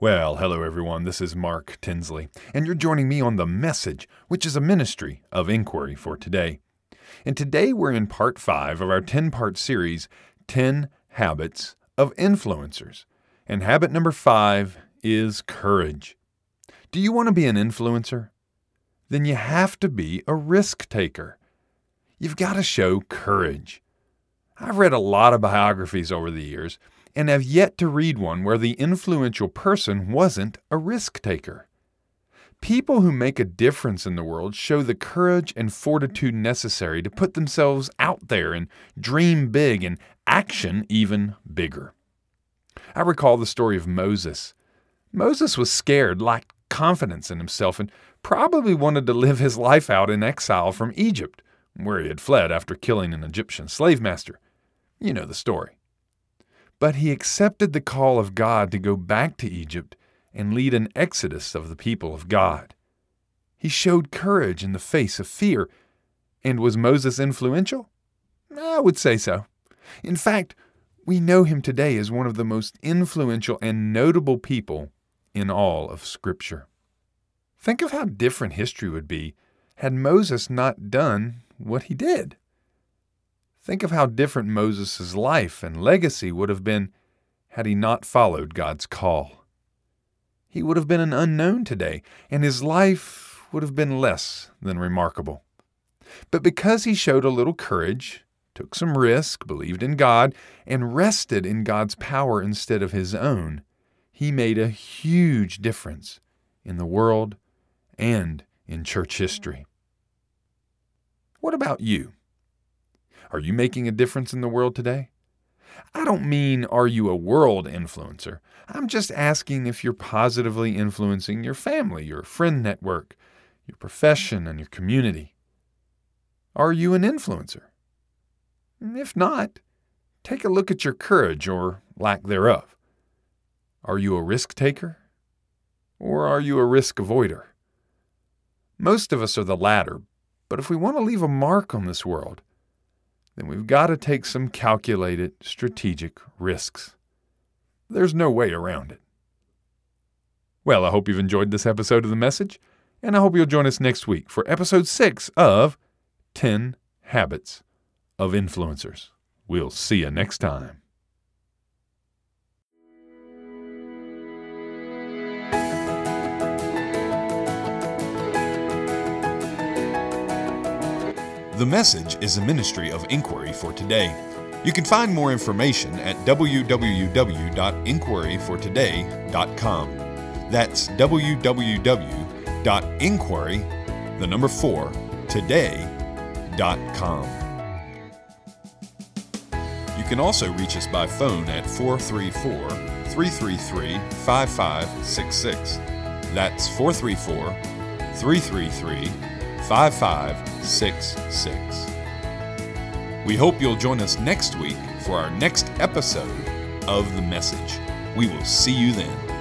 Well, hello everyone. This is Mark Tinsley, and you're joining me on The Message, which is a ministry of inquiry for today. And today we're in part five of our 10 part series, 10 Habits of Influencers. And habit number five is courage. Do you want to be an influencer? Then you have to be a risk taker. You've got to show courage. I've read a lot of biographies over the years and have yet to read one where the influential person wasn't a risk taker. People who make a difference in the world show the courage and fortitude necessary to put themselves out there and dream big and action even bigger. I recall the story of Moses. Moses was scared, lacked confidence in himself, and probably wanted to live his life out in exile from Egypt, where he had fled after killing an Egyptian slave master. You know the story. But he accepted the call of God to go back to Egypt and lead an exodus of the people of God. He showed courage in the face of fear. And was Moses influential? I would say so. In fact, we know him today as one of the most influential and notable people in all of Scripture. Think of how different history would be had Moses not done what he did. Think of how different Moses' life and legacy would have been had he not followed God's call. He would have been an unknown today, and his life would have been less than remarkable. But because he showed a little courage, took some risk, believed in God, and rested in God's power instead of his own, he made a huge difference in the world and in church history. What about you? Are you making a difference in the world today? I don't mean are you a world influencer. I'm just asking if you're positively influencing your family, your friend network, your profession, and your community. Are you an influencer? If not, take a look at your courage or lack thereof. Are you a risk taker? Or are you a risk avoider? Most of us are the latter, but if we want to leave a mark on this world, then we've got to take some calculated strategic risks. There's no way around it. Well, I hope you've enjoyed this episode of The Message, and I hope you'll join us next week for episode 6 of 10 Habits of Influencers. We'll see you next time. The Message is a ministry of inquiry for today. You can find more information at www.inquiry4today.com. That's www.inquiry, the number 4, today.com. You can also reach us by phone at 434 333 5566. That's 434 333 5566. We hope you'll join us next week for our next episode of The Message. We will see you then.